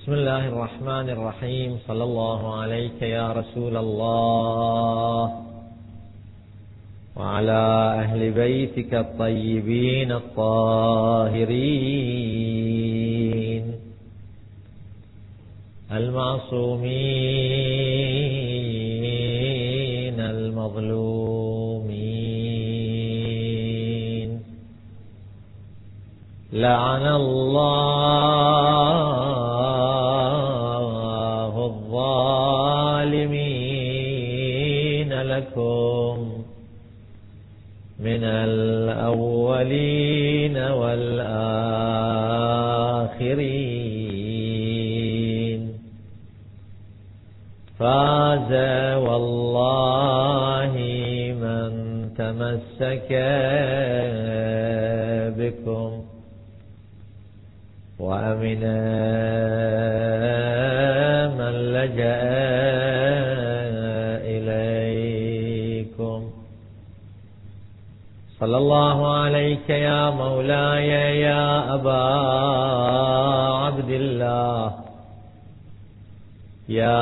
بسم الله الرحمن الرحيم. صلى الله عليك يا رسول الله. وعلى أهل بيتك الطيبين الطاهرين. المعصومين المظلومين. لعن الله الأولين والآخرين. فاز والله من تمسك بكم وأمن عليك يا مولاي يا أبا عبد الله يا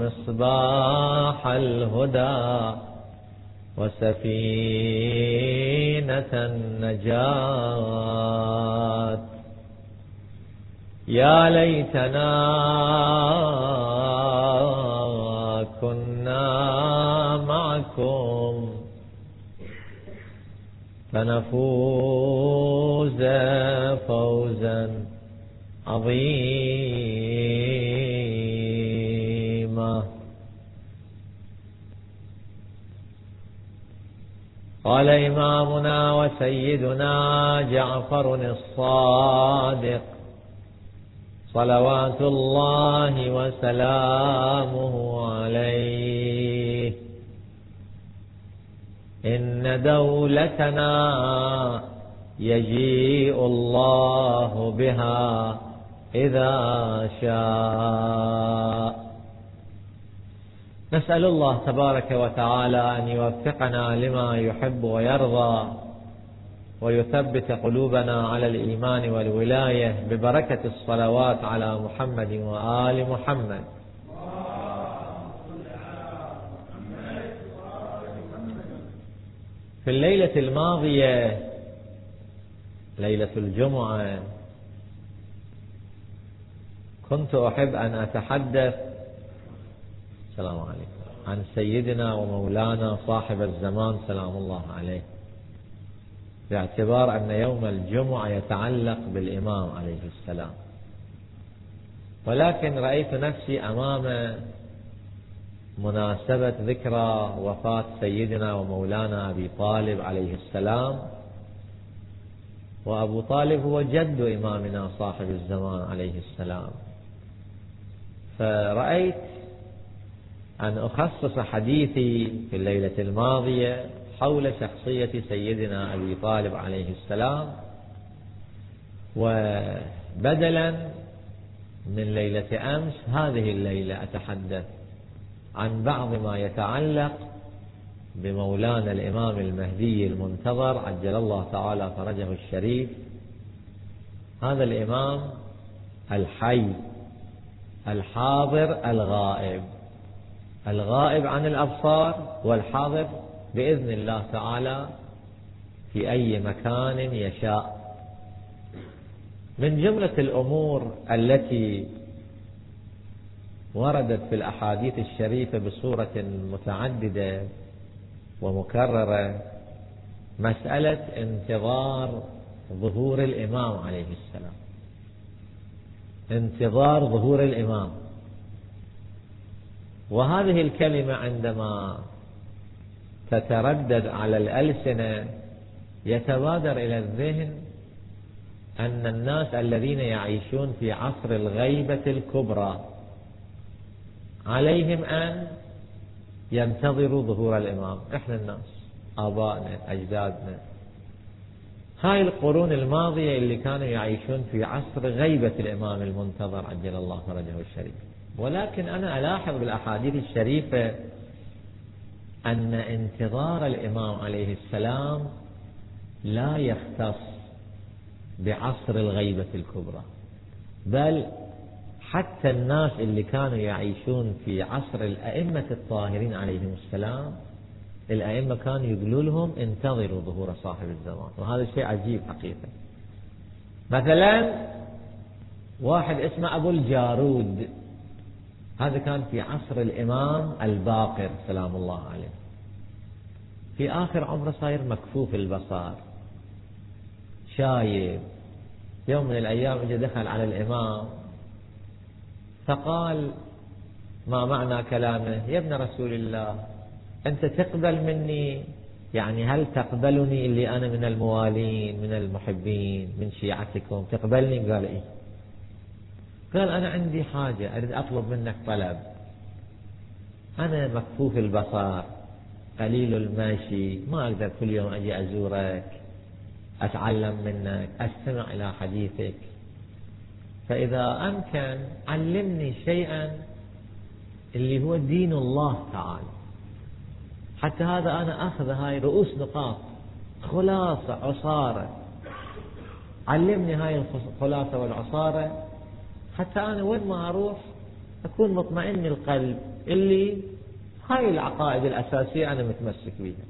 مصباح الهدى وسفينة النجاة. يا ليتنا معكم. فنفوز فوزا عظيما. قال إمامنا وسيدنا جعفر الصادق صلوات الله وسلامه عليه. إن دولتنا يجيء الله بها إذا شاء. نسأل الله تبارك وتعالى أن يوفقنا لما يحب ويرضى ويثبت قلوبنا على الإيمان والولاية ببركة الصلوات على محمد وآل محمد. في الليلة الماضية ليلة الجمعة كنت أحب أن أتحدث السلام عليكم عن سيدنا ومولانا صاحب الزمان سلام الله عليه باعتبار أن يوم الجمعة يتعلق بالإمام عليه السلام. ولكن رأيت نفسي أمام مناسبة ذكرى وفاة سيدنا ومولانا أبي طالب عليه السلام. وأبو طالب هو جد إمامنا صاحب الزمان عليه السلام. فرأيت أن أخصص حديثي في الليلة الماضية حول شخصية سيدنا أبي طالب عليه السلام. وبدلا من ليلة أمس هذه الليلة أتحدث عن بعض ما يتعلق بمولانا الإمام المهدي المنتظر عجل الله تعالى فرجه الشريف. هذا الإمام الحي الحاضر الغائب الغائب عن الأبصار والحاضر بإذن الله تعالى في أي مكان يشاء. من جملة الأمور التي وردت في الأحاديث الشريفة بصورة متعددة ومكررة مسألة انتظار ظهور الإمام عليه السلام. انتظار ظهور الإمام. وهذه الكلمة عندما تتردد على الألسنة يتبادر إلى الذهن أن الناس الذين يعيشون في عصر الغيبة الكبرى عليهم أن ينتظروا ظهور الإمام. إحنا الناس آبائنا أجدادنا. هاي القرون الماضية اللي كانوا يعيشون في عصر غيبة الإمام المنتظر عجل الله فرجه الشريف. ولكن أنا ألاحظ بالأحاديث الشريفة أن انتظار الإمام عليه السلام لا يختص بعصر الغيبة الكبرى بل حتى الناس اللي كانوا يعيشون في عصر الأئمة الطاهرين عليهم السلام الأئمة كانوا يقولوا لهم انتظروا ظهور صاحب الزمان. وهذا شيء عجيب حقيقة. مثلا واحد اسمه أبو الجارود. هذا كان في عصر الإمام الباقر سلام الله عليه. في آخر عمره صاير مكفوف البصر شايب. يوم من الأيام اجى دخل على الإمام. فقال ما معنى كلامه؟ يا ابن رسول الله أنت تقبل مني؟ يعني هل تقبلني اللي أنا من الموالين من المحبين من شيعتكم؟ تقبلني؟ قال إيه. قال أنا عندي حاجة أريد أطلب منك طلب. أنا مكفوف البصر قليل المشي ما أقدر كل يوم أجي أزورك أتعلم منك أستمع إلى حديثك. فإذا أمكن علمني شيئا اللي هو دين الله تعالى. حتى هذا أنا أخذ هاي رؤوس نقاط خلاصة عصارة. علمني هاي الخلاصة والعصارة. حتى أنا وين ما أروح أكون مطمئن القلب اللي هاي العقائد الأساسية أنا متمسك بها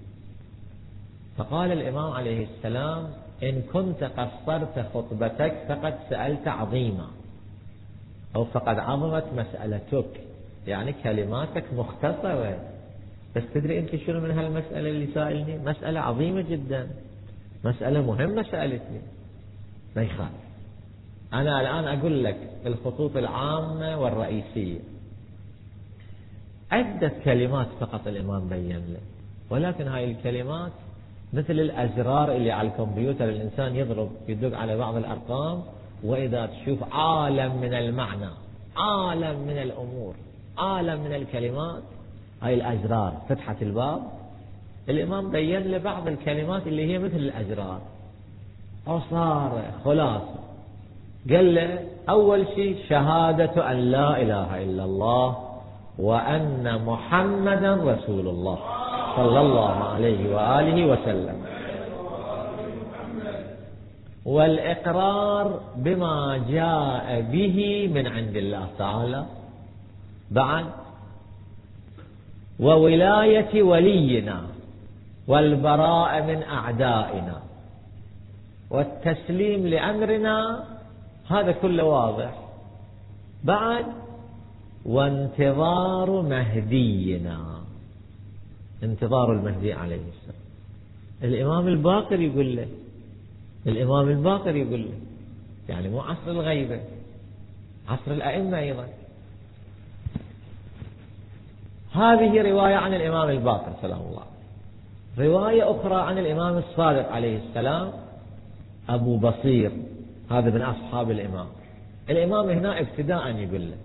فقال الإمام عليه السلام إن كنت قصرت خطبتك فقد سألت عظيما. أو فقد عظمت مسألتك. يعني كلماتك مختصرة. بس تدري أنت شنو من هالمسألة اللي سائلني؟ مسألة عظيمة جدا. مسألة مهمة سألتني. ما يخالف. أنا الآن أقول لك الخطوط العامة والرئيسية. عدة كلمات فقط الإمام بين له ولكن هاي الكلمات مثل الأزرار اللي على الكمبيوتر الإنسان يضرب يدق على بعض الأرقام وإذا تشوف عالم من المعنى عالم من الأمور عالم من الكلمات هاي الأزرار فتحة الباب الإمام بين له بعض الكلمات اللي هي مثل الأزرار. عصارة خلاصة. قال له أول شيء شهادة أن لا إله إلا الله وأن محمدا رسول الله. صلى الله عليه وآله وسلم. والإقرار بما جاء به من عند الله تعالى. بعد. وولاية ولينا والبراء من أعدائنا. والتسليم لأمرنا. هذا كله واضح. بعد. وانتظار مهدينا. انتظار المهدي عليه السلام. الإمام الباقر يقول له الإمام الباقر يقول له يعني مو عصر الغيبة عصر الأئمة أيضا. هذه رواية عن الإمام الباقر سلام الله. رواية أخرى عن الإمام الصادق عليه السلام أبو بصير هذا من أصحاب الإمام. الإمام هنا ابتداء يقول له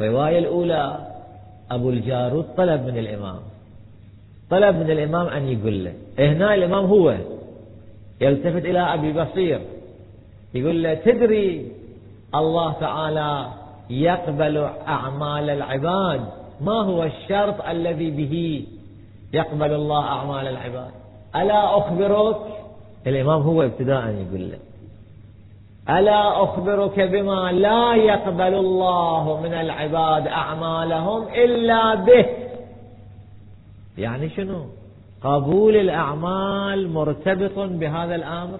الرواية الأولى أبو الجارود طلب من الإمام. طلب من الإمام أن يقول له. هنا الإمام هو يلتفت إلى أبي بصير. يقول له تدري الله تعالى يقبل أعمال العباد؟ ما هو الشرط الذي به يقبل الله أعمال العباد؟ ألا أخبرك؟ الإمام هو ابتداء يقول له. ألا أخبرك بما لا يقبل الله من العباد أعمالهم إلا به. يعني شنو؟ قبول الأعمال مرتبط بهذا الأمر.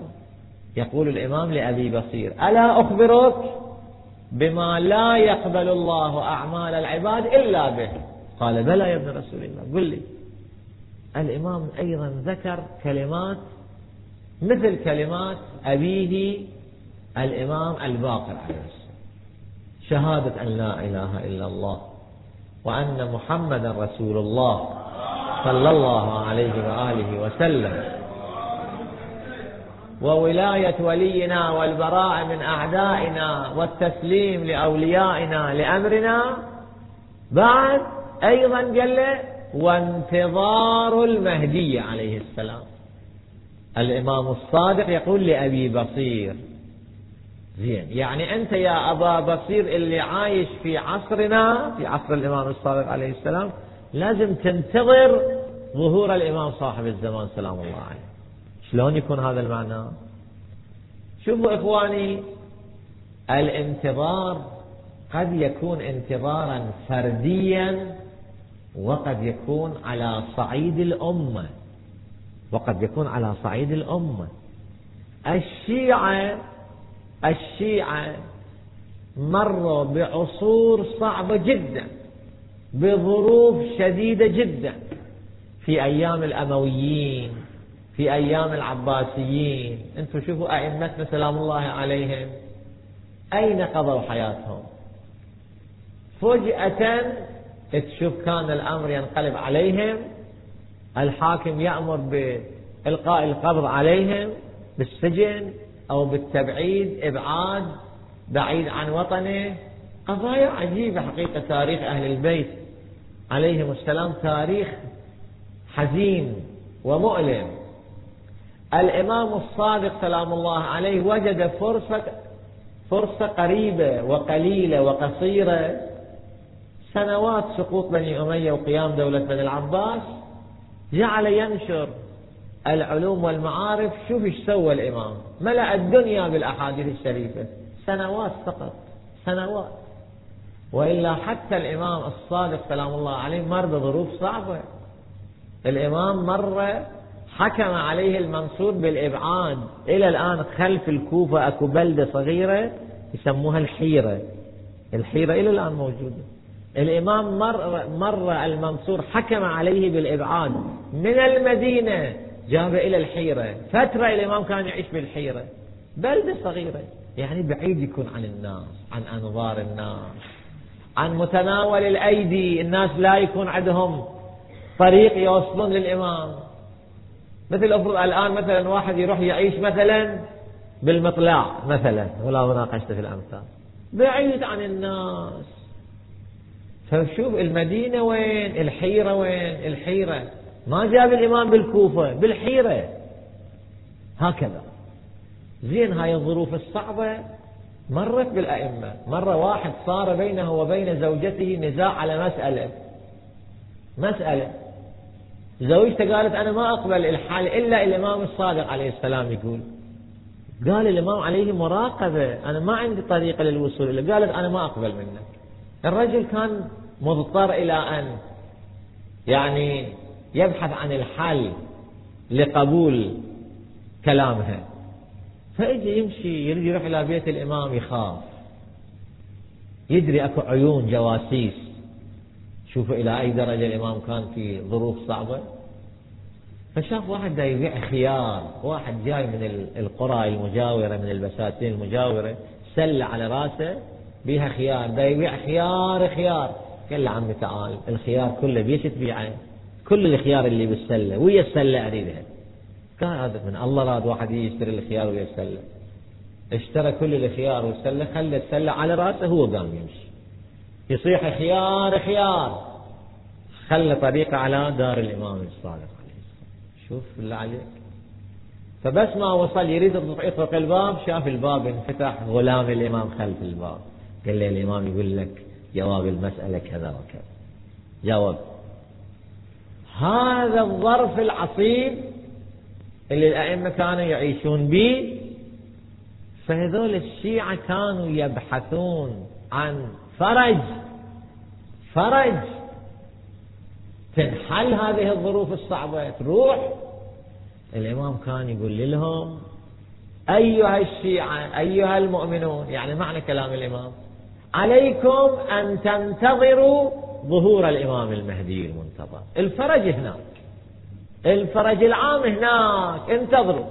يقول الإمام لأبي بصير ألا أخبرك بما لا يقبل الله أعمال العباد إلا به؟ قال بلى يا ابن رسول الله. قل لي. الإمام أيضا ذكر كلمات مثل كلمات أبيه الإمام الباقر عليه السلام. شهادة أن لا إله إلا الله وأن محمدا رسول الله. صلى الله عليه وآله وسلم. وولاية ولينا والبراء من أعدائنا والتسليم لأوليائنا لأمرنا. بعد أيضا له وانتظار المهدي عليه السلام. الإمام الصادق يقول لأبي بصير زين يعني أنت يا أبا بصير اللي عايش في عصرنا في عصر الإمام الصادق عليه السلام لازم تنتظر ظهور الإمام صاحب الزمان سلام الله عليه. شلون يكون هذا المعنى؟ شوفوا إخواني الانتظار قد يكون انتظارا فرديا وقد يكون على صعيد الأمة. وقد يكون على صعيد الأمة. الشيعة الشيعة مروا بعصور صعبة جدا. بظروف شديدة جدا. في أيام الأمويين في أيام العباسيين. أنتم شوفوا أئمتنا سلام الله عليهم. أين قضوا حياتهم؟ فجأة تشوف كان الأمر ينقلب عليهم. الحاكم يأمر بإلقاء القبض عليهم بالسجن أو بالتبعيد إبعاد بعيد عن وطنه. قضايا عجيبة حقيقة تاريخ أهل البيت. عليهم السلام تاريخ حزين ومؤلم. الإمام الصادق سلام الله عليه وجد فرصة فرصة قريبة وقليلة وقصيرة. سنوات سقوط بني أمية وقيام دولة بني العباس. جعل ينشر العلوم والمعارف. شوف إيش سوى الإمام. ملأ الدنيا بالأحاديث الشريفة. سنوات فقط. سنوات. وإلا حتى الإمام الصادق سلام الله عليه مر بظروف صعبة. الإمام مر حكم عليه المنصور بالإبعاد. إلى الآن خلف الكوفة أكو بلدة صغيرة يسموها الحيرة. الحيرة إلى الآن موجودة. الإمام مر, مر المنصور حكم عليه بالإبعاد. من المدينة جاب إلى الحيرة. فترة الإمام كان يعيش بالحيرة. بلدة صغيرة. يعني بعيد يكون عن الناس عن أنظار الناس. عن متناول الأيدي. الناس لا يكون عندهم طريق يوصلون للإمام. مثل أفرض الآن مثلا واحد يروح يعيش مثلا بالمطلع مثلا. ولا مناقشة في الأمثال. بعيد عن الناس. فشوف المدينة وين الحيرة وين الحيرة. ما جاب الإمام بالكوفة بالحيرة. هكذا. زين هاي الظروف الصعبة. مرت بالأئمة. مرة واحد صار بينه وبين زوجته نزاع على مسألة. مسألة. زوجته قالت أنا ما أقبل الحال إلا الإمام الصادق عليه السلام يقول. قال الإمام عليه مراقبة. أنا ما عندي طريقة للوصول إليه. قالت أنا ما أقبل منك. الرجل كان مضطر إلى أن يعني يبحث عن الحل لقبول كلامها. فإجي يمشي يريد يروح إلى بيت الإمام يخاف. يدري أكو عيون جواسيس. شوفوا إلى أي درجة الإمام كان في ظروف صعبة. فشاف واحد دا يبيع خيار. واحد جاي من القرى المجاورة من البساتين المجاورة سلة على راسه بيها خيار. دا يبيع خيار خيار. قال له عمي تعال الخيار كله بيش تبيعه كل الخيار اللي بالسلة ويا السلة أريدها. قال هذا من الله راد واحد يشتري الخيار ويا السلة اشترى كل الخيار والسلة خلى السلة على رأسه هو قام يمشي. يصيح خيار خيار. خلى طريقه على دار الإمام الصادق عليه السلام شوف بالله عليك. فبس ما وصل يريد يطرق الباب شاف الباب انفتح غلام الإمام خلف الباب. قال له الإمام يقول لك جواب المسألة كذا وكذا. جاوب هذا الظرف العصيب اللي الأئمة كانوا يعيشون به فهذول الشيعة كانوا يبحثون عن فرج فرج. تنحل هذه الظروف الصعبة تروح. الإمام كان يقول لهم أيها الشيعة أيها المؤمنون يعني معنى كلام الإمام عليكم أن تنتظروا ظهور الإمام المهدي المنتظر. الفرج هناك الفرج العام هناك انتظروا.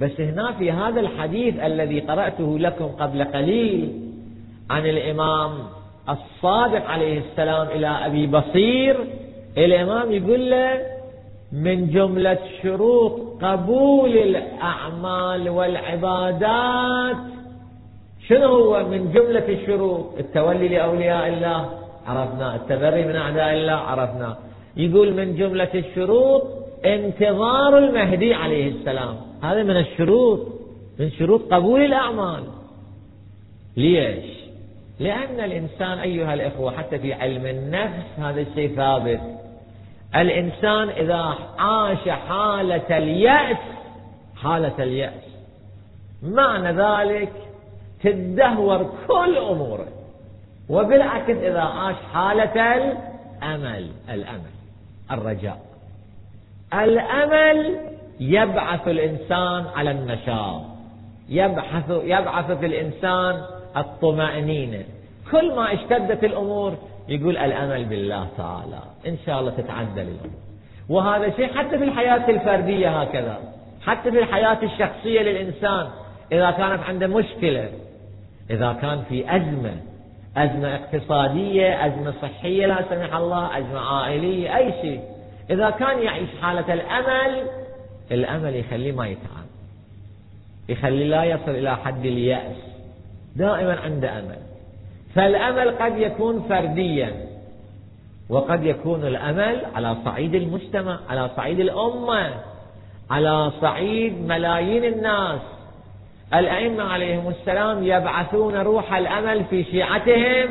بس هنا في هذا الحديث الذي قرأته لكم قبل قليل عن الإمام الصادق عليه السلام إلى أبي بصير الإمام يقول له من جملة شروط قبول الأعمال والعبادات شنو هو من جملة الشروط؟ التولي لأولياء الله عرفنا. التبري من أعداء الله عرفنا. يقول من جملة الشروط انتظار المهدي عليه السلام. هذا من الشروط من شروط قبول الأعمال. ليش؟ لأن الإنسان أيها الإخوة حتى في علم النفس هذا الشيء ثابت. الإنسان إذا عاش حالة اليأس حالة اليأس معنى ذلك تدهور كل أموره. وبالعكس إذا عاش حالة الأمل الأمل. الرجاء. الأمل يبعث الإنسان على النشاط. يبحث يبعث في الإنسان الطمأنينة. كل ما اشتدت الأمور يقول الأمل بالله تعالى. إن شاء الله تتعدل الأمور وهذا شيء حتى في الحياة الفردية هكذا. حتى في الحياة الشخصية للإنسان. إذا كانت عنده مشكلة إذا كان في أزمة أزمة اقتصادية أزمة صحية لا سمح الله أزمة عائلية أي شيء. إذا كان يعيش حالة الأمل الأمل يخليه ما يتعب. يخليه لا يصل إلى حد اليأس. دائما عنده أمل. فالأمل قد يكون فرديا وقد يكون الأمل على صعيد المجتمع على صعيد الأمة على صعيد ملايين الناس. الأئمة عليهم السلام يبعثون روح الأمل في شيعتهم.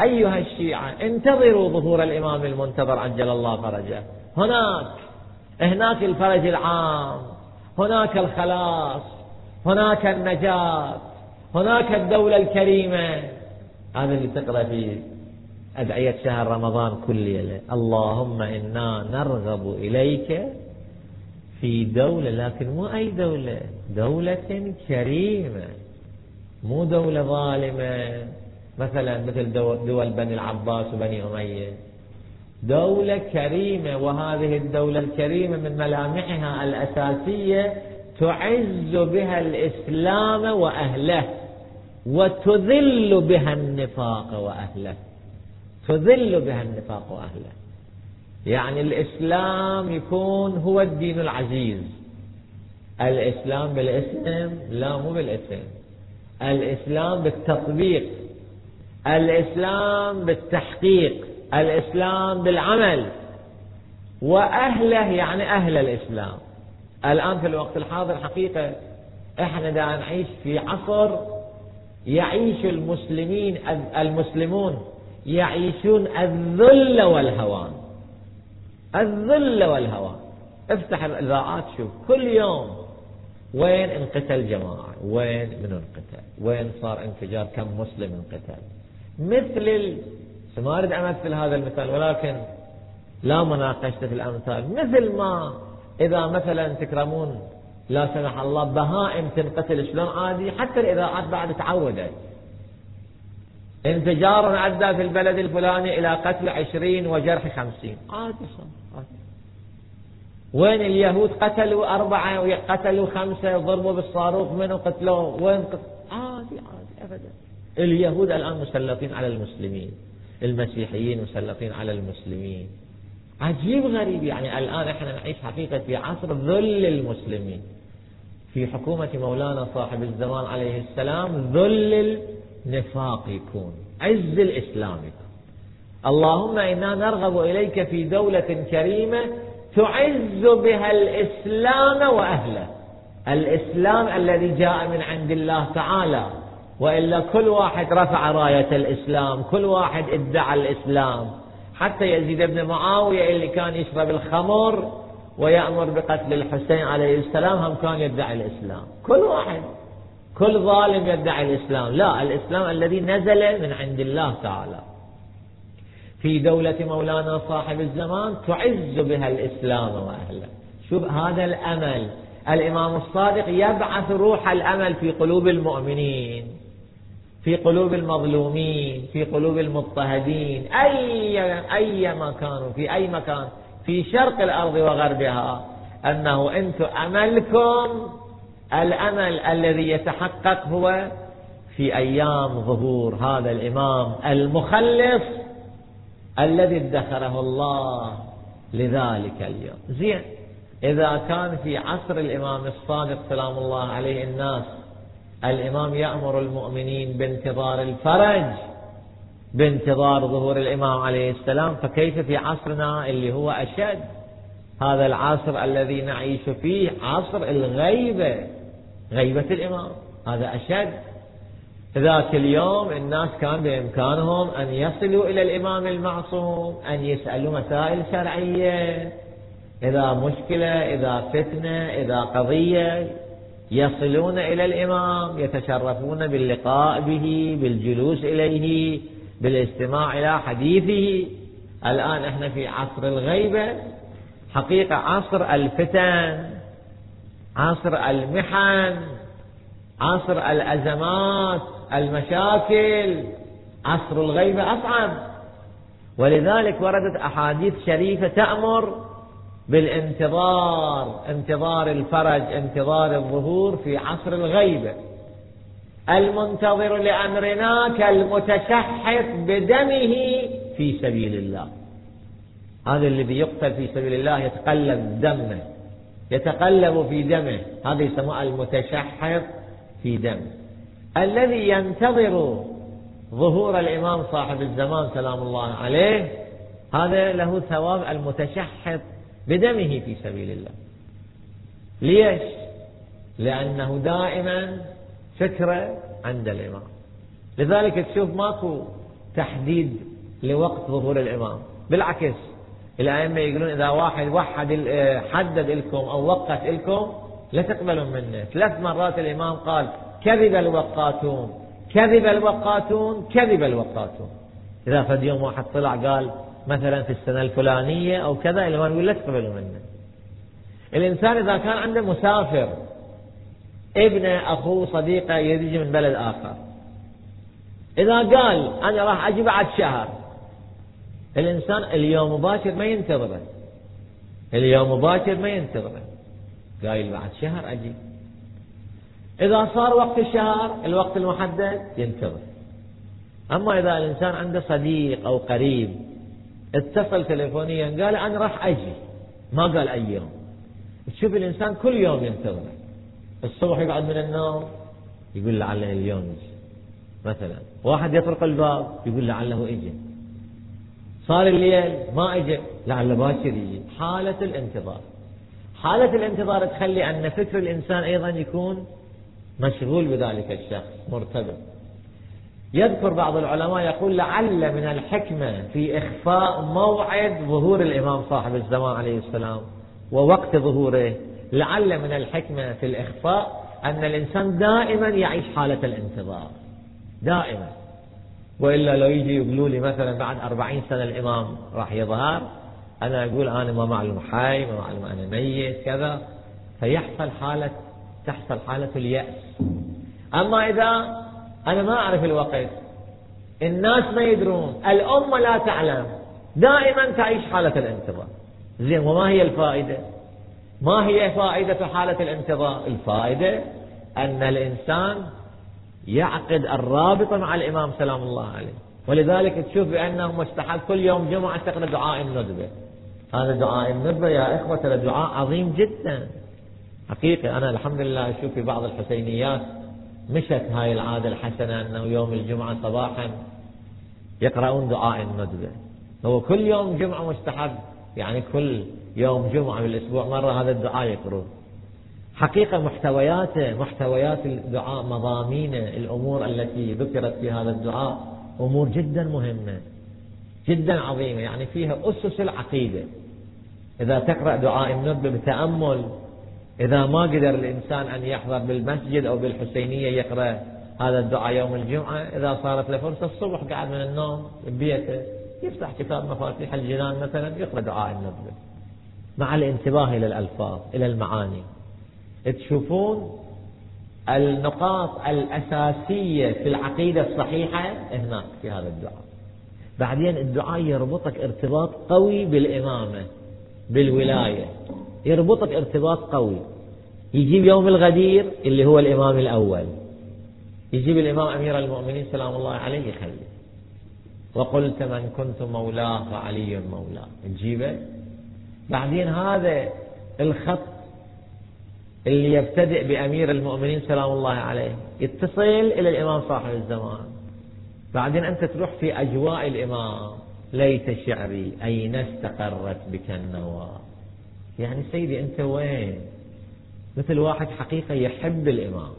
أيها الشيعة انتظروا ظهور الإمام المنتظر عجل الله فرجه. هناك هناك الفرج العام هناك الخلاص هناك النجاة هناك الدولة الكريمة. هذا اللي تقرأ في أدعية شهر رمضان كل ليلة اللهم إنا نرغب إليك في دولة لكن مو أي دولة. دولة كريمة مو دولة ظالمة. مثلا مثل دول بني العباس وبني أمية. دولة كريمة وهذه الدولة الكريمة من ملامحها الأساسية تعز بها الإسلام وأهله وتذل بها النفاق وأهله. تذل بها النفاق وأهله. يعني الإسلام يكون هو الدين العزيز. الإسلام بالاسم لا مو بالاسم. الإسلام بالتطبيق. الإسلام بالتحقيق. الإسلام بالعمل. وأهله يعني أهل الإسلام. الآن في الوقت الحاضر حقيقة إحنا دا نعيش في عصر يعيش المسلمين المسلمون يعيشون الذل والهوان. الذل والهوان افتح الإذاعات شوف كل يوم. وين انقتل جماعة؟ وين من انقتل؟ وين صار انفجار كم مسلم انقتل؟ مثل ما أريد أمثل هذا المثال ولكن لا مناقشة في الأمثال. مثل ما إذا مثلا تكرمون لا سمح الله بهائم تنقتل شلون؟ عادي حتى الإذاعات بعد تعودت. انفجار أدى في البلد الفلاني إلى قتل عشرين وجرح خمسين. عادي. وين اليهود قتلوا أربعة وقتلوا خمسة وضربوا بالصاروخ من قتلوا وين قتل عادي عادي أبدا. اليهود الآن مسلطين على المسلمين. المسيحيين مسلطين على المسلمين. عجيب غريب يعني الآن إحنا نعيش حقيقة في عصر ذل المسلمين. في حكومة مولانا صاحب الزمان عليه السلام ذل النفاق يكون عز الإسلام. يكون اللهم إنا نرغب إليك في دولة كريمة تعز بها الإسلام وأهله. الإسلام الذي جاء من عند الله تعالى. وإلا كل واحد رفع راية الإسلام كل واحد ادعى الإسلام. حتى يزيد بن معاوية اللي كان يشرب الخمر ويأمر بقتل الحسين عليه السلام هم كان يدعي الإسلام. كل واحد. كل ظالم يدعي الإسلام. لا الإسلام الذي نزل من عند الله تعالى. في دولة مولانا صاحب الزمان تعز بها الإسلام وأهله. شوف هذا الأمل. الإمام الصادق يبعث روح الأمل في قلوب المؤمنين في قلوب المظلومين في قلوب المضطهدين. أي أي مكان في أي مكان. في شرق الأرض وغربها. أنه أنتم أملكم الأمل الذي يتحقق هو في أيام ظهور هذا الإمام المخلص الذي ادخره الله لذلك اليوم. زين. إذا كان في عصر الإمام الصادق سلام الله عليه الناس الإمام يأمر المؤمنين بانتظار الفرج بانتظار ظهور الإمام عليه السلام فكيف في عصرنا اللي هو أشد؟ هذا العصر الذي نعيش فيه عصر الغيبة. غيبة الإمام. هذا أشد. ذاك اليوم الناس كان بإمكانهم أن يصلوا إلى الإمام المعصوم أن يسألوا مسائل شرعية. إذا مشكلة إذا فتنة إذا قضية يصلون إلى الإمام يتشرفون باللقاء به بالجلوس إليه بالاستماع إلى حديثه. الآن إحنا في عصر الغيبة. حقيقة عصر الفتن. عصر المحن عصر الأزمات المشاكل عصر الغيبة أصعب. ولذلك وردت أحاديث شريفة تأمر بالانتظار انتظار الفرج انتظار الظهور في عصر الغيبة. المنتظر لأمرنا كالمتشحط بدمه في سبيل الله. هذا الذي يقتل في سبيل الله يتقلب دمه. يتقلب في دمه. هذا يسمى المتشحط في دمه الذي ينتظر ظهور الإمام صاحب الزمان سلام الله عليه هذا له ثواب المتشحط بدمه في سبيل الله. ليش؟ لأنه دائما فكرة عند الإمام. لذلك تشوف ماكو تحديد لوقت ظهور الإمام. بالعكس الأئمة يقولون إذا واحد وحد حدد لكم أو وقت لكم لا تقبلون منه. ثلاث مرات الإمام قال كذب الوقاتون. كذب الوقاتون كذب الوقاتون. إذا فد يوم واحد طلع قال مثلا في السنة الفلانية أو كذا الإمام يقول لا تقبلوا منه. الإنسان إذا كان عنده مسافر ابنه أخوه صديقه يجي من بلد آخر. إذا قال أنا راح أجي بعد شهر. الإنسان اليوم مباشر ما ينتظره اليوم مباشر ما ينتظره قايل بعد شهر أجي. إذا صار وقت الشهر الوقت المحدد ينتظر. أما إذا الإنسان عنده صديق أو قريب اتصل تليفونيا قال أنا راح أجي. ما قال أي يوم. تشوف الإنسان كل يوم ينتظر. الصبح يقعد من النوم يقول لعله اليوم يجي. مثلا واحد يطرق الباب يقول لعله اجى صار الليل ما اجى لعله باكر يجي. حالة الانتظار. حالة الانتظار تخلي أن فكر الإنسان أيضا يكون مشغول بذلك الشخص مرتبط. يذكر بعض العلماء يقول لعل من الحكمة في إخفاء موعد ظهور الإمام صاحب الزمان عليه السلام ووقت ظهوره. لعل من الحكمة في الإخفاء أن الإنسان دائما يعيش حالة الانتظار. دائما. وإلا لو يجي يقولوا لي مثلا بعد أربعين سنة الإمام راح يظهر أنا أقول أنا ما معلوم حي ما معلوم أنا ميت كذا. فيحصل حالة تحصل حالة اليأس. أما إذا أنا ما أعرف الوقت الناس ما يدرون الأمة لا تعلم. دائما تعيش حالة الانتظار. زين وما هي الفائدة؟ ما هي فائدة حالة الانتظار؟ الفائدة أن الإنسان يعقد الرابط مع الإمام سلام الله عليه. ولذلك تشوف بأنه مستحب كل يوم جمعة تقرأ دعاء الندبة. هذا دعاء الندبة يا إخوة دعاء عظيم جدا. حقيقة أنا الحمد لله أشوف في بعض الحسينيات مشت هاي العادة الحسنة أنه يوم الجمعة صباحا يقرؤون دعاء الندبة. هو كل يوم جمعة مستحب يعني كل يوم جمعة بالأسبوع مرة هذا الدعاء يقرون حقيقة محتوياته محتويات الدعاء مضامينه الأمور التي ذكرت في هذا الدعاء أمور جدا مهمة جدا عظيمة يعني فيها أسس العقيدة. إذا تقرأ دعاء الندبة بتأمل إذا ما قدر الإنسان أن يحضر بالمسجد أو بالحسينية يقرأ هذا الدعاء يوم الجمعة إذا صارت له فرصة الصبح قاعد من النوم ببيته يفتح كتاب مفاتيح الجنان مثلا يقرأ دعاء النبي مع الانتباه إلى الألفاظ إلى المعاني. تشوفون النقاط الأساسية في العقيدة الصحيحة هناك في هذا الدعاء. بعدين الدعاء يربطك ارتباط قوي بالإمامة بالولاية. يربطك ارتباط قوي. يجيب يوم الغدير اللي هو الإمام الأول. يجيب الإمام أمير المؤمنين سلام الله عليه يخلي وقلت من كنت مولاه فعلي مولاه. تجيبه؟ بعدين هذا الخط اللي يبتدئ بأمير المؤمنين سلام الله عليه. يتصل إلى الإمام صاحب الزمان. بعدين أنت تروح في أجواء الإمام. ليت شعري أين استقرت بك النوى؟ يعني سيدي أنت وين؟ مثل واحد حقيقة يحب الإمام.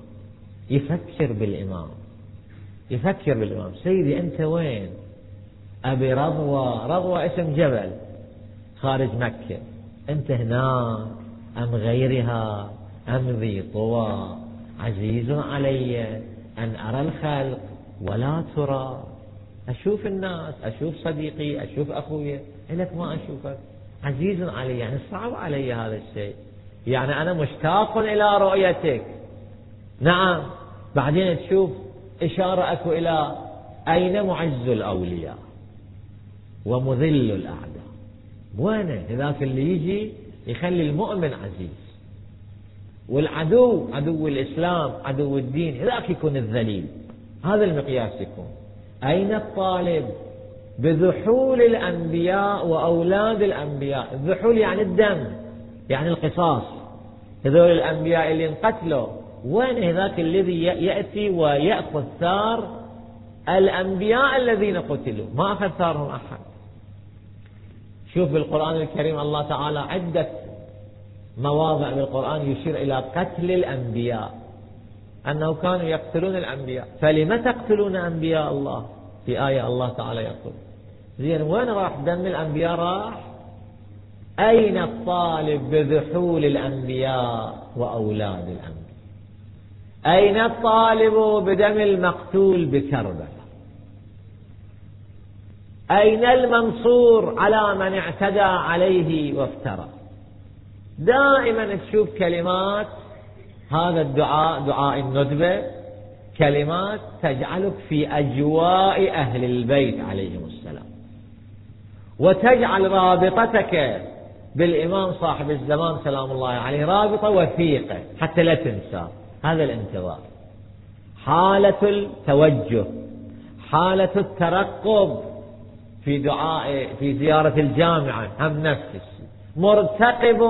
يفكر بالإمام. يفكر بالإمام. سيدي أنت وين؟ أبي رضوى. رضوى اسم جبل. خارج مكة. أنت هناك أم غيرها؟ أمضي طوى عزيز علي أن أرى الخلق ولا ترى. أشوف الناس أشوف صديقي أشوف أخوي لك ما أشوفك. عزيز علي يعني صعب علي هذا الشيء. يعني أنا مشتاق إلى رؤيتك. نعم بعدين تشوف إشارة أكو إلى أين معز الأولياء ومذل الأعداء. وينه؟ هذاك اللي يجي يخلي المؤمن عزيز. والعدو عدو الإسلام عدو الدين هذاك يكون الذليل. هذا المقياس يكون. أين الطالب؟ بذحول الأنبياء وأولاد الأنبياء. الذحول يعني الدم يعني القصاص. هذول الأنبياء اللي انقتلوا وين هذاك الذي يأتي ويأخذ ثار؟ الأنبياء الذين قتلوا. ما أخذ ثارهم أحد. شوف بالقرآن الكريم الله تعالى عدة مواضع بالقرآن يشير إلى قتل الأنبياء. أنه كانوا يقتلون الأنبياء. فلم تقتلون أنبياء الله؟ في آية الله تعالى يقول. زين وين راح دم الأنبياء؟ راح أين الطالب بذحول الأنبياء وأولاد الأنبياء؟ أين الطالب بدم المقتول بكربلاء؟ أين المنصور على من اعتدى عليه وافترى؟ دائما تشوف كلمات هذا الدعاء دعاء الندبة كلمات تجعلك في أجواء أهل البيت عليهم السلام. وتجعل رابطتك بالإمام صاحب الزمان سلام الله عليه رابطة وثيقة حتى لا تنسى. هذا الانتظار. حالة التوجه حالة الترقب في دعاء في زيارة الجامعة هم نفس. مرتقب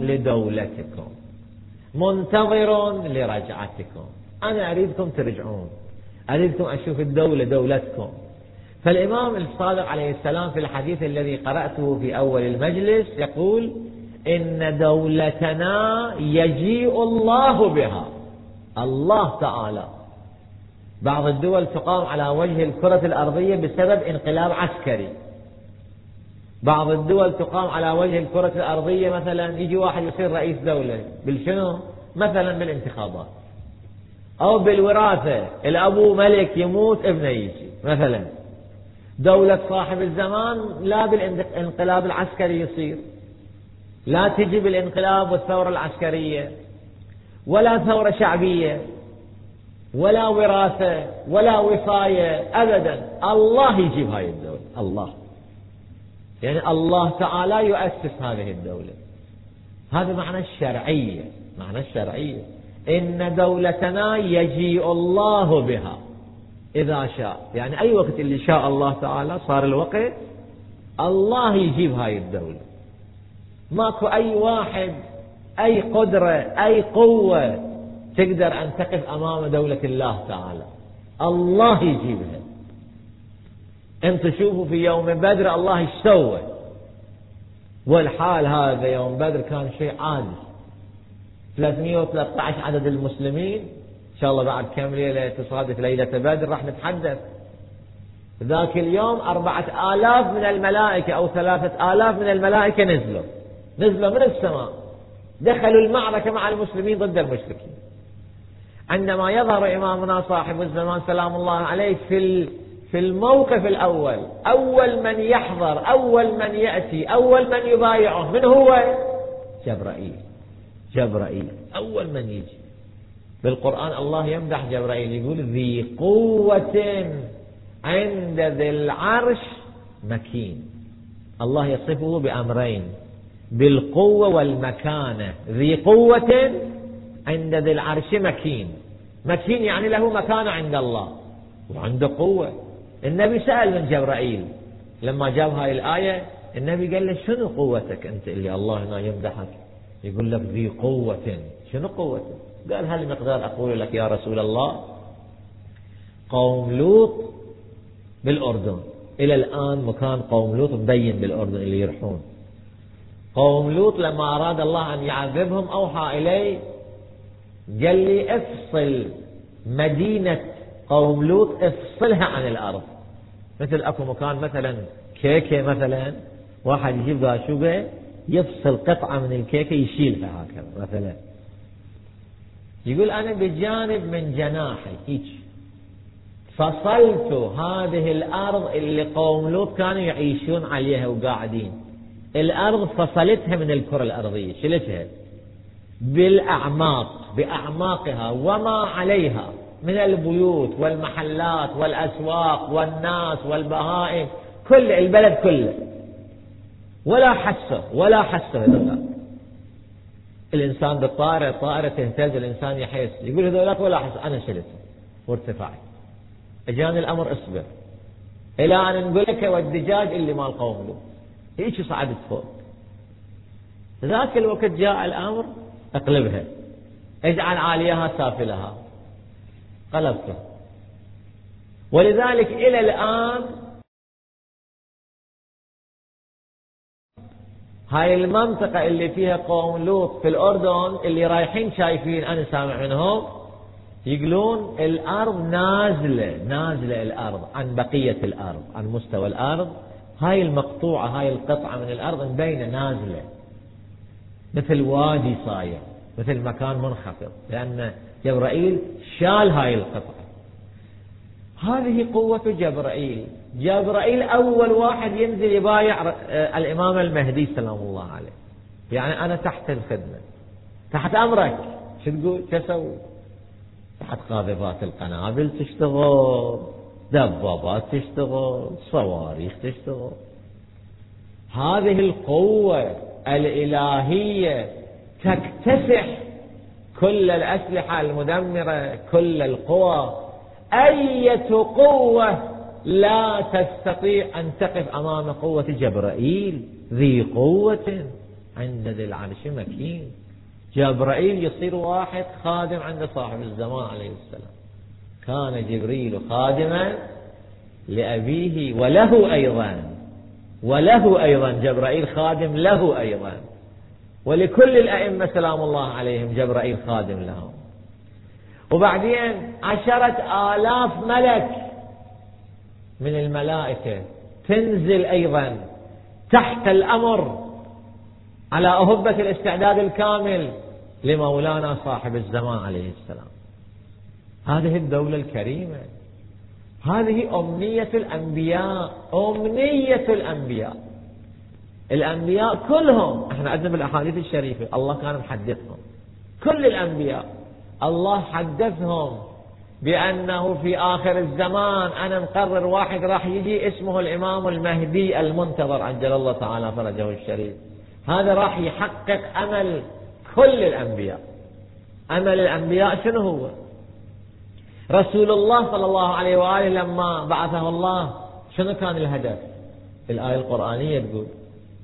لدولتكم. منتظر لرجعتكم. أنا أريدكم ترجعون. أريدكم أشوف الدولة دولتكم. فالإمام الصادق عليه السلام في الحديث الذي قرأته في أول المجلس يقول إن دولتنا يجيء الله بها. الله تعالى. بعض الدول تقام على وجه الكرة الأرضية بسبب انقلاب عسكري. بعض الدول تقام على وجه الكرة الأرضية مثلا يجي واحد يصير رئيس دولة. بالشنو؟ مثلا بالانتخابات. أو بالوراثة. الأبو ملك يموت ابنه يجي مثلا. دولة صاحب الزمان لا بالانقلاب العسكري يصير. لا تجي بالانقلاب والثورة العسكرية. ولا ثورة شعبية. ولا وراثة. ولا وصاية. أبدا. الله يجيب هاي الدولة. الله. يعني الله تعالى يؤسس هذه الدولة. هذا معنى الشرعية معنى الشرعية. إن دولتنا يجيء الله بها إذا شاء. يعني أي وقت اللي شاء الله تعالى صار الوقت الله يجيب هاي الدولة. ماكو أي واحد أي قدرة أي قوة تقدر أن تقف أمام دولة الله تعالى. الله يجيبها. أنت شوفوا في يوم بدر الله إيش سوى؟ والحال هذا يوم بدر كان شيء عادي. 313 عدد المسلمين. إن شاء الله بعد كم ليلة تصادف ليلة بدر راح نتحدث. ذاك اليوم أربعة آلاف من الملائكة أو ثلاثة آلاف من الملائكة نزلوا. نزلوا من السماء. دخلوا المعركة مع المسلمين ضد المشركين. عندما يظهر إمامنا صاحب الزمان سلام الله عليه في في الموقف الأول. أول من يحضر أول من يأتي أول من يبايعه من هو؟ جبرائيل. جبرائيل. أول من يجي. بالقرآن الله يمدح جبرائيل يقول ذي قوة عند ذي العرش مكين. الله يصفه بأمرين بالقوة والمكانة. ذي قوة عند ذي العرش مكين. مكين يعني له مكانة عند الله وعنده قوة. النبي سأل من جبرائيل لما جاب هاي الآية النبي قال له شنو قوتك أنت؟ اللي الله هنا يمدحك. يقول لك ذي قوة. شنو قوتك؟ قال هل مقدار أقول لك يا رسول الله؟ قوم لوط بالأردن. إلى الآن مكان قوم لوط مبين بالأردن اللي يرحون قوم لوط لما أراد الله أن يعذبهم أوحى إليه قال لي افصل مدينة قوم لوط افصلها عن الأرض. مثل أكو مكان مثلا كيكة مثلا واحد يجيب قاشوقة يفصل قطعة من الكيكة يشيلها هكذا مثلا. يقول أنا بجانب من جناحي هيك. فصلت هذه الأرض اللي قوم لوط كانوا يعيشون عليها وقاعدين. الأرض فصلتها من الكرة الأرضية. شلتها بالأعماق. بأعماقها. وما عليها. من البيوت والمحلات والأسواق والناس والبهائم كل البلد كله. ولا حسه ولا حسه هذول. الإنسان بالطائرة الطائرة تهتز الإنسان يحس. يقول هذولك ولا حس أنا شلته وارتفعت. أجاني الأمر أصبر. إلى أن نقول لك والدجاج اللي مال قوم له هيك صعدت فوق. ذاك الوقت جاء الأمر اقلبها. اجعل عاليها سافلها. قلبته ولذلك إلى الآن هاي المنطقة اللي فيها قوم لوط في الأردن اللي رايحين شايفين أنا سامع منهم يقولون الأرض نازلة نازلة الأرض عن بقية الأرض عن مستوى الأرض. هاي المقطوعة هاي القطعة من الأرض مبينة نازلة مثل وادي صاير مثل مكان منخفض لأن جبرائيل شال هاي القطعة هذه قوة جبرائيل. جبرائيل أول واحد ينزل يبايع آه، الإمام المهدي سلام الله عليه. يعني أنا تحت الخدمة تحت أمرك. شو تقول؟ شو أسوي؟ تحت قاذفات القنابل تشتغل دبابات تشتغل صواريخ تشتغل. هذه القوة الإلهية تكتسح كل الأسلحة المدمرة كل القوى. أية قوة لا تستطيع أن تقف أمام قوة جبرائيل ذي قوة عند ذي العرش مكين. جبرائيل يصير واحد خادم عند صاحب الزمان عليه السلام. كان جبريل خادما لأبيه وله أيضا. وله أيضا جبرائيل خادم له أيضا. ولكل الأئمة سلام الله عليهم جبرائيل خادم لهم. وبعدين عشرة آلاف ملك من الملائكة تنزل أيضا تحت الأمر على أهبة الاستعداد الكامل لمولانا صاحب الزمان عليه السلام. هذه الدولة الكريمة هذه أمنية الأنبياء أمنية الأنبياء. الأنبياء كلهم إحنا عندنا بالأحاديث الشريفة الله كان محدثهم. كل الأنبياء الله حدثهم بأنه في آخر الزمان أنا مقرر واحد راح يجي اسمه الإمام المهدي المنتظر عجل الله تعالى فرجه الشريف. هذا راح يحقق أمل كل الأنبياء. أمل الأنبياء شنو هو؟ رسول الله صلى الله عليه وآله لما بعثه الله شنو كان الهدف؟ الآية القرآنية تقول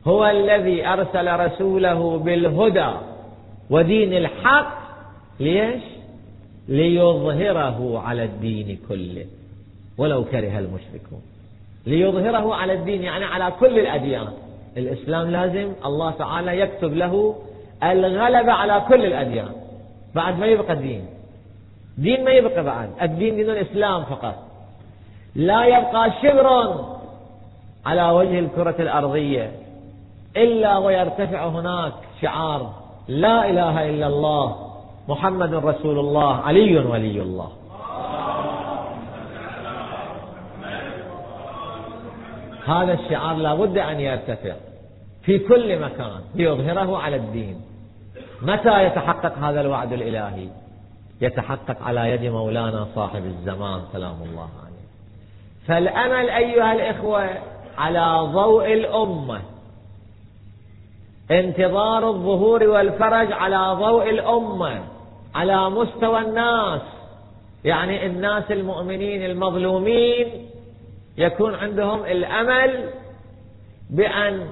هو الذي أرسل رسوله بالهدى ودين الحق ليش؟ ليظهره على الدين كله. ولو كره المشركون. ليظهره على الدين يعني على كل الأديان. الإسلام لازم الله تعالى يكتب له الغلبة على كل الأديان. بعد ما يبقى دين. دين ما يبقى بعد. الدين دين الإسلام فقط. لا يبقى شبر على وجه الكرة الأرضية. إلا ويرتفع هناك شعار لا إله إلا الله محمد رسول الله علي ولي الله. هذا الشعار لا بد أن يرتفع في كل مكان ليظهره على الدين. متى يتحقق هذا الوعد الإلهي؟ يتحقق على يد مولانا صاحب الزمان سلام الله عليه. فالأمل أيها الإخوة على ضوء الأمة انتظار الظهور والفرج على ضوء الأمة على مستوى الناس. يعني الناس المؤمنين المظلومين يكون عندهم الأمل بأن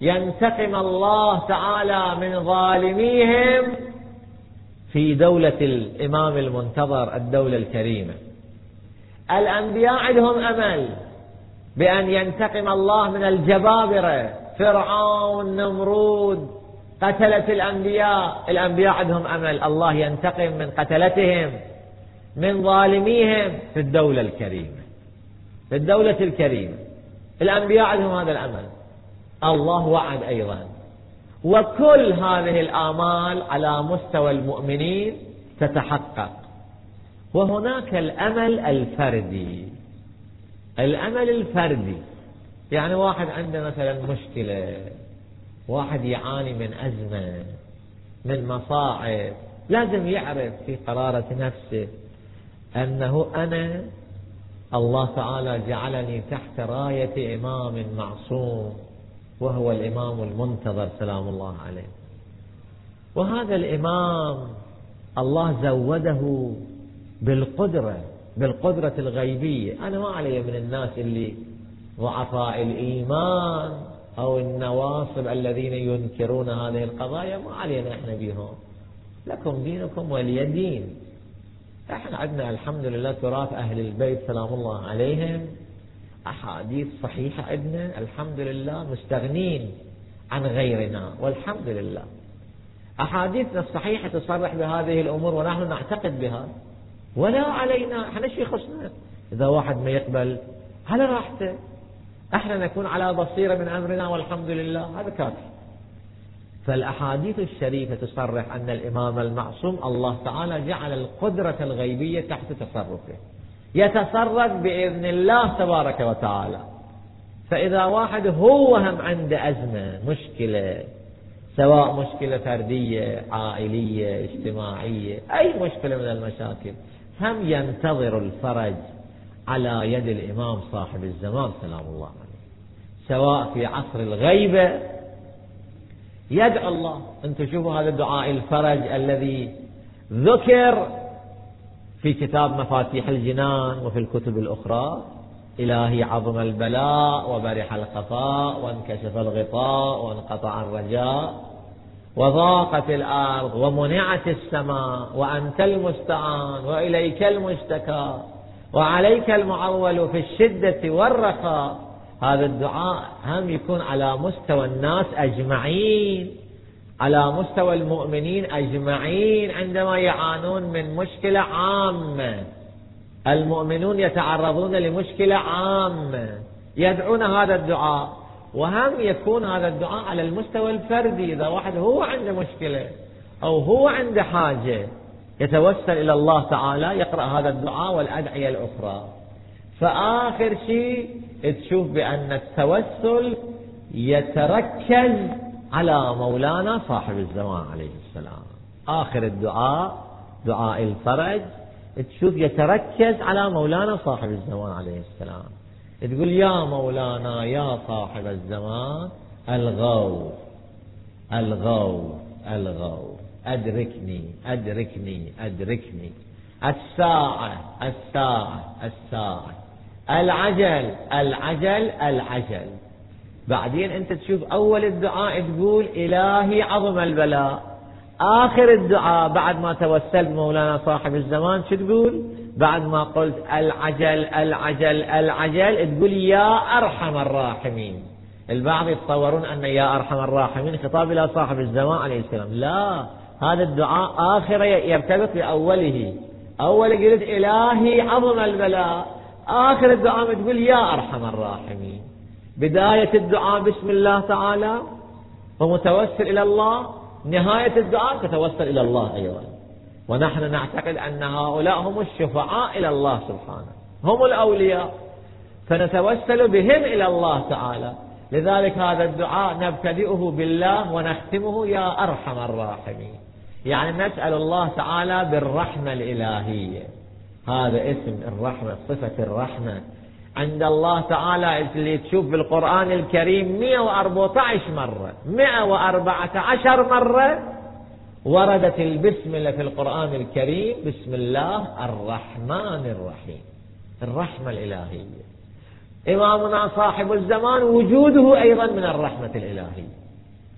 ينتقم الله تعالى من ظالميهم في دولة الإمام المنتظر الدولة الكريمة. الأنبياء عندهم أمل بأن ينتقم الله من الجبابرة فرعون نمرود قتلت الأنبياء. الأنبياء عندهم أمل. الله ينتقم من قتلتهم من ظالميهم في الدولة الكريمة. في الدولة الكريمة. الأنبياء عندهم هذا الأمل. الله وعد أيضا. وكل هذه الآمال على مستوى المؤمنين تتحقق. وهناك الأمل الفردي. الأمل الفردي. يعني واحد عنده مثلا مشكلة واحد يعاني من أزمة من مصاعب لازم يعرف في قرارة نفسه أنه أنا الله تعالى جعلني تحت راية إمام معصوم وهو الإمام المنتظر سلام الله عليه. وهذا الإمام الله زوده بالقدرة بالقدرة الغيبية. أنا ما علي من الناس اللي ضعفاء الإيمان أو النواصب الذين ينكرون هذه القضايا ما علينا إحنا بهم. لكم دينكم ولي دين. إحنا عندنا الحمد لله تراث أهل البيت سلام الله عليهم. أحاديث صحيحة عندنا الحمد لله مستغنين عن غيرنا والحمد لله. أحاديثنا الصحيحة تصرح بهذه الأمور ونحن نعتقد بها. ولا علينا إحنا يخصنا إذا واحد ما يقبل على راحته إحنا نكون على بصيرة من أمرنا والحمد لله. هذا كافي. فالأحاديث الشريفة تصرح أن الإمام المعصوم الله تعالى جعل القدرة الغيبية تحت تصرفه. يتصرف بإذن الله تبارك وتعالى. فإذا واحد هو هم عنده أزمة مشكلة سواء مشكلة فردية عائلية اجتماعية أي مشكلة من المشاكل هم ينتظر الفرج على يد الإمام صاحب الزمان سلام الله عليه. سواء في عصر الغيبة. يدعو الله. أنتم شوفوا هذا الدعاء الفرج الذي ذكر في كتاب مفاتيح الجنان وفي الكتب الأخرى. إلهي عظم البلاء وبرح الخفاء وانكشف الغطاء وانقطع الرجاء وضاقت الأرض ومنعت السماء وأنت المستعان وإليك المشتكى وعليك المعول في الشدة والرخاء. هذا الدعاء هم يكون على مستوى الناس أجمعين على مستوى المؤمنين أجمعين عندما يعانون من مشكلة عامة. المؤمنون يتعرضون لمشكلة عامة يدعون هذا الدعاء وهم يكون هذا الدعاء على المستوى الفردي. إذا واحد هو عنده مشكلة أو هو عنده حاجة يتوسل إلى الله تعالى يقرأ هذا الدعاء والأدعية الأخرى. فآخر شيء تشوف بأن التوسل يتركز على مولانا صاحب الزمان عليه السلام. آخر الدعاء دعاء الفرج تشوف يتركز على مولانا صاحب الزمان عليه السلام. تقول يا مولانا يا صاحب الزمان الغوث الغوث الغوث أدركني أدركني أدركني. الساعة الساعة الساعة. العجل العجل العجل. بعدين أنت تشوف أول الدعاء تقول إلهي عظم البلاء. آخر الدعاء بعد ما توسلت مولانا صاحب الزمان شو تقول؟ بعد ما قلت العجل العجل العجل تقول يا أرحم الراحمين. البعض يتصورون أن يا أرحم الراحمين خطاب إلى صاحب الزمان عليه السلام. لا هذا الدعاء آخر يرتبط بأوله. أول قلت إلهي عظم البلاء. آخر الدعاء تقول يا أرحم الراحمين. بداية الدعاء بسم الله تعالى ومتوسل إلى الله. نهاية الدعاء تتوسل إلى الله أيضا. ونحن نعتقد أن هؤلاء هم الشفعاء إلى الله سبحانه. هم الأولياء. فنتوسل بهم إلى الله تعالى. لذلك هذا الدعاء نبتدئه بالله ونختمه يا أرحم الراحمين. يعني نسأل الله تعالى بالرحمة الإلهية. هذا اسم الرحمة صفة الرحمة. عند الله تعالى اللي تشوف بالقرآن الكريم 114 مرة 114 مرة وردت البسملة في القرآن الكريم بسم الله الرحمن الرحيم الرحمة الإلهية. إمامنا صاحب الزمان وجوده أيضا من الرحمة الإلهية.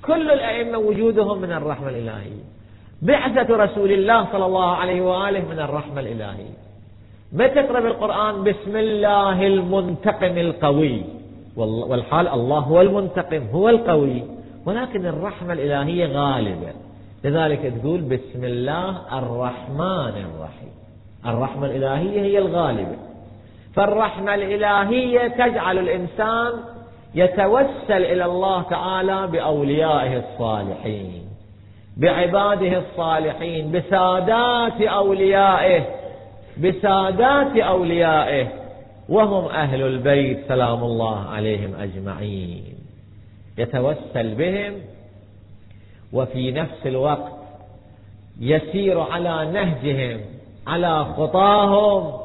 كل الأئمة وجودهم من الرحمة الإلهية. بعثة رسول الله صلى الله عليه وآله من الرحمة الإلهية. ما تقرأ بالقرآن بسم الله المنتقم القوي. والحال الله هو المنتقم هو القوي. ولكن الرحمة الإلهية غالبة. لذلك تقول بسم الله الرحمن الرحيم. الرحمة الإلهية هي الغالبة. فالرحمة الإلهية تجعل الإنسان يتوسل إلى الله تعالى بأوليائه الصالحين بعباده الصالحين بسادات أوليائه بسادات أوليائه وهم أهل البيت سلام الله عليهم أجمعين. يتوسل بهم وفي نفس الوقت يسير على نهجهم على خطاهم.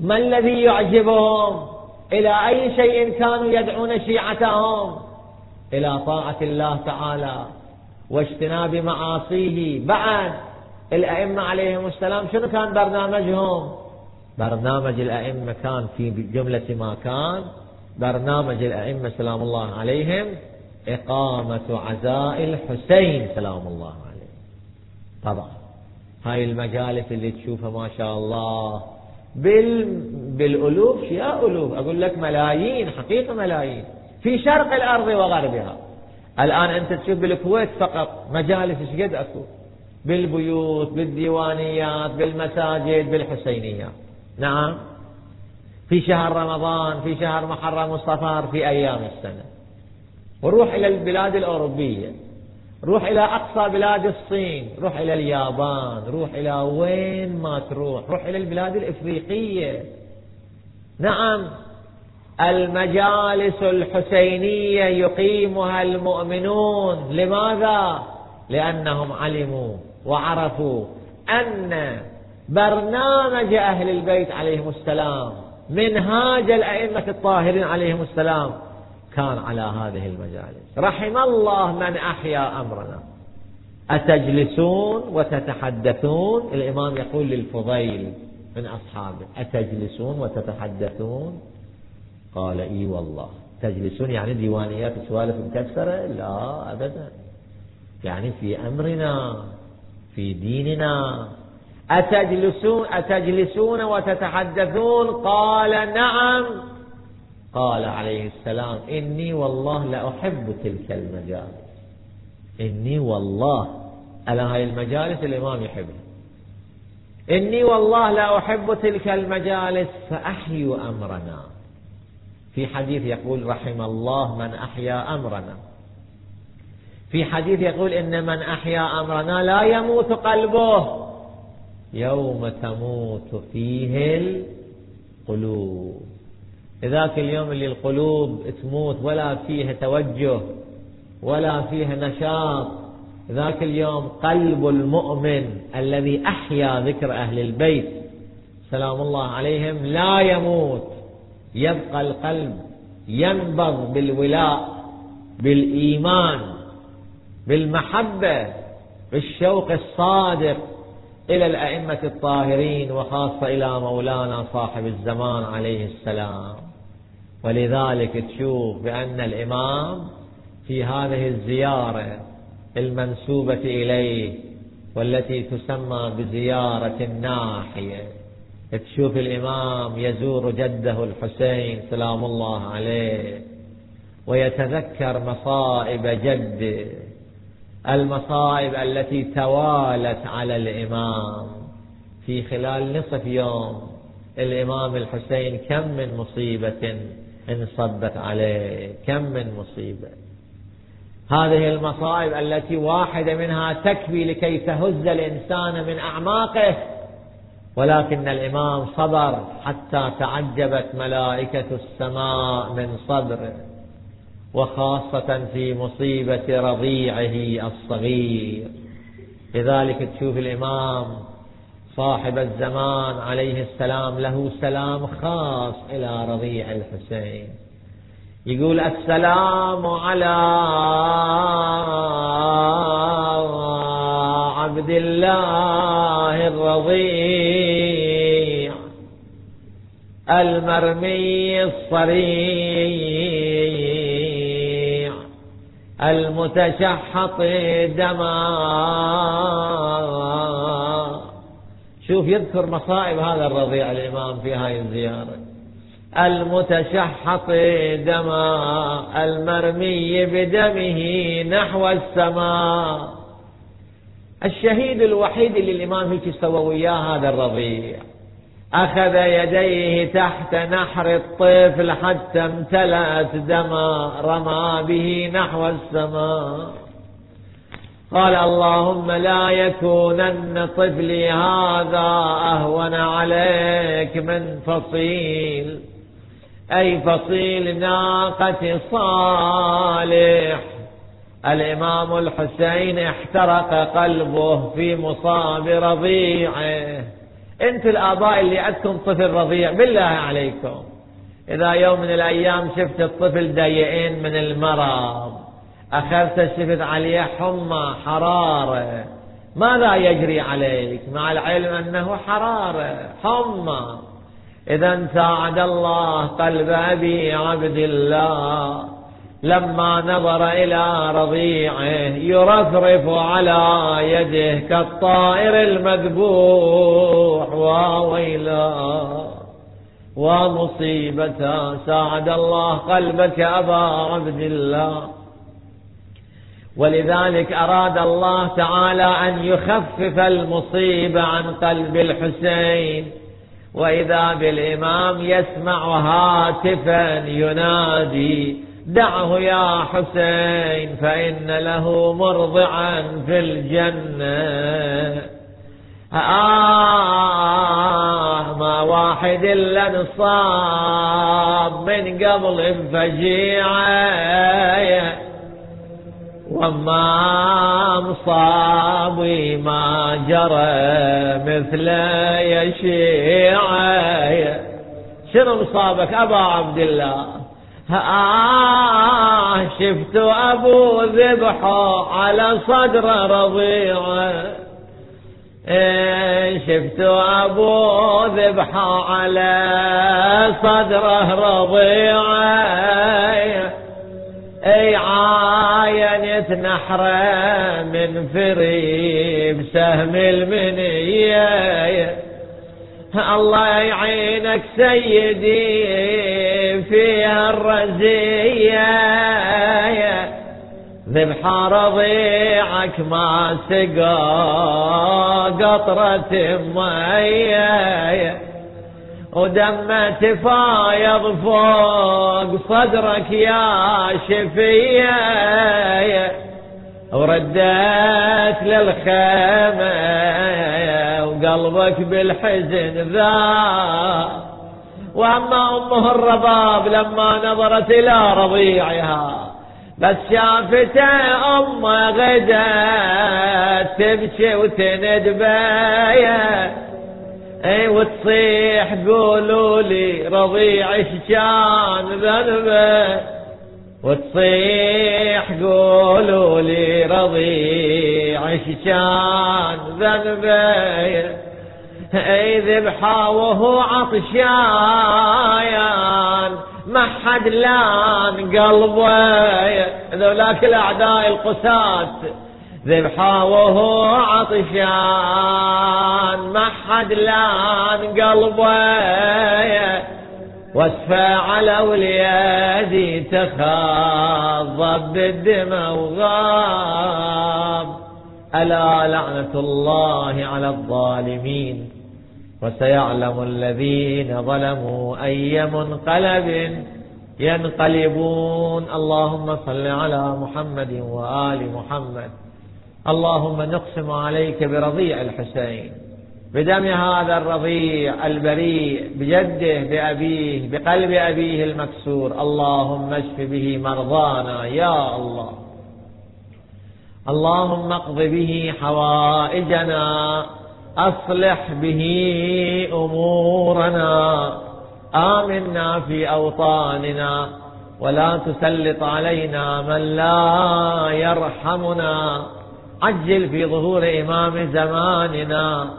ما الذي يعجبهم؟ إلى أي شيء كانوا يدعون شيعتهم؟ إلى طاعة الله تعالى واجتناب معاصيه. بعد الأئمة عليهم السلام شنو كان برنامجهم؟ برنامج الأئمة كان في جملة ما كان برنامج الأئمة سلام الله عليهم إقامة عزاء الحسين سلام الله عليه. طبعا هاي المجالس اللي تشوفها ما شاء الله. بال... بالألوف يا ألوف أقول لك ملايين حقيقة ملايين. في شرق الأرض وغربها. الآن أنت تشوف بالكويت فقط مجالس إيش قد أكو؟ بالبيوت بالديوانيات بالمساجد بالحسينيات. نعم. في شهر رمضان في شهر محرم وصفر في أيام السنة. وروح إلى البلاد الأوروبية. روح إلى أقصى بلاد الصين. روح إلى اليابان. روح إلى وين ما تروح. روح إلى البلاد الإفريقية. نعم. المجالس الحسينية يقيمها المؤمنون. لماذا؟ لأنهم علموا وعرفوا أن برنامج أهل البيت عليهم السلام منهاج الأئمة الطاهرين عليهم السلام كان على هذه المجالس. رحم الله من أحيا أمرنا. أتجلسون وتتحدثون؟ الإمام يقول للفضيل من أصحابه أتجلسون وتتحدثون؟ قال إي والله. تجلسون يعني ديوانيات سوالف مكسرة؟ لا أبدا. يعني في أمرنا. في ديننا. أتجلسون أتجلسون وتتحدثون؟ قال نعم. قال عليه السلام إني والله لأحب تلك المجالس. إني والله. على هاي المجالس الإمام يحبها إني والله لا أحب تلك المجالس فأحيوا أمرنا. في حديث يقول رحم الله من أحيا أمرنا. في حديث يقول إن من أحيا أمرنا لا يموت قلبه. يوم تموت فيه القلوب. ذاك اليوم اللي القلوب تموت ولا فيها توجه ولا فيها نشاط ذاك اليوم قلب المؤمن الذي أحيا ذكر أهل البيت سلام الله عليهم لا يموت. يبقى القلب ينبض بالولاء بالإيمان. بالمحبة بالشوق الصادق إلى الأئمة الطاهرين وخاصة إلى مولانا صاحب الزمان عليه السلام. ولذلك تشوف بأن الإمام في هذه الزيارة المنسوبة إليه والتي تسمى بزيارة الناحية. تشوف الإمام يزور جده الحسين سلام الله عليه ويتذكر مصائب جده. المصائب التي توالت على الإمام. في خلال نصف يوم الإمام الحسين كم من مصيبة انصبت عليه؟ كم من مصيبة؟ هذه المصائب التي واحدة منها تكفي لكي تهز الإنسان من أعماقه ولكن الإمام صبر حتى تعجبت ملائكة السماء من صبره وخاصة في مصيبة رضيعه الصغير. لذلك تشوف الإمام صاحب الزمان عليه السلام له سلام خاص إلى رضيع الحسين. يقول السلام على عبد الله الرضيع المرمي الصريع. المتشحط دماء شوف يذكر مصائب هذا الرضيع الإمام في هاي الزيارة. المتشحط دماء المرمي بدمه نحو السماء الشهيد الوحيد اللي الإمام هيك سوى وياه هذا الرضيع. أخذ يديه تحت نحر الطفل حتى امتلأت دما رمى به نحو السماء. قال اللهم لا يكونن طفلي هذا أهون عليك من فصيل. أي فصيل ناقة صالح. الإمام الحسين احترق قلبه في مصاب رضيعه. أنتوا الآباء اللي عندكم طفل رضيع بالله عليكم. إذا يوم من الأيام شفت الطفل ضيقين من المرض أخذت شفت عليه حمى حرارة ماذا يجري عليك؟ مع العلم أنه حرارة حمى. إذا ساعد الله قلب أبي عبد الله. لما نظر إلى رضيعه يرفرف على يده كالطائر المذبوح. وويلا ومصيبة ساعد الله قلبك أبا عبد الله. ولذلك أراد الله تعالى أن يخفف المصيبة عن قلب الحسين. وإذا بالإمام يسمع هاتفا ينادي دعه يا حسين فإن له مرضعا في الجنة. آه ما واحد إلا نصاب من قبل فجيعة وما مصابي ما جرى مثل يشيعة شنو مصابك أبا عبد الله؟ آه شفت أبو ذبحه على صدر رضيعه إيه شفت أبو ذبحه على صدره رضيعه أي عاينت نحره من فريب سهم المنية. الله يعينك سيدي. فيها الرزية. ذبح رضيعك ما سقى قطرة مية. ودم تفايض فوق صدرك يا شفية. وردت للخيمة وقلبك بالحزن ذا. وأما أمه الرباب لما نظرت إلى رضيعها بس شافته امه غدا تبكي وتند بيا. إي وتصيح قولوا لي رضيع كان ذنبه وتصيح قولوا لي رضيع كان ذنبه اي ذبحه وهو عطشان ما حد لأن قلبه. ذولاك الأعداء القساة ذبحه وهو عطشان ما حد لأن قلبه. واسفى على وليدي تخاضب بالدمى وغاب ألا لعنة الله على الظالمين. وسيعلم الذين ظلموا أي منقلب ينقلبون. اللهم صل على محمد وآل محمد. اللهم نقسم عليك برضيع الحسين بدم هذا الرضيع البريء بجده بأبيه بقلب أبيه المكسور. اللهم اشف به مرضانا يا الله. اللهم اقض به حوائجنا. أصلح به أمورنا. آمنا في أوطاننا ولا تسلط علينا من لا يرحمنا. عجل في ظهور إمام زماننا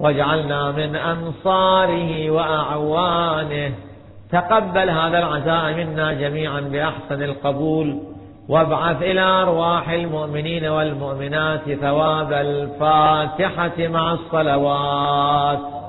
واجعلنا من أنصاره وأعوانه. تقبل هذا العزاء منا جميعا بأحسن القبول. وابعث إلى أرواح المؤمنين والمؤمنات ثواب الفاتحة مع الصلوات.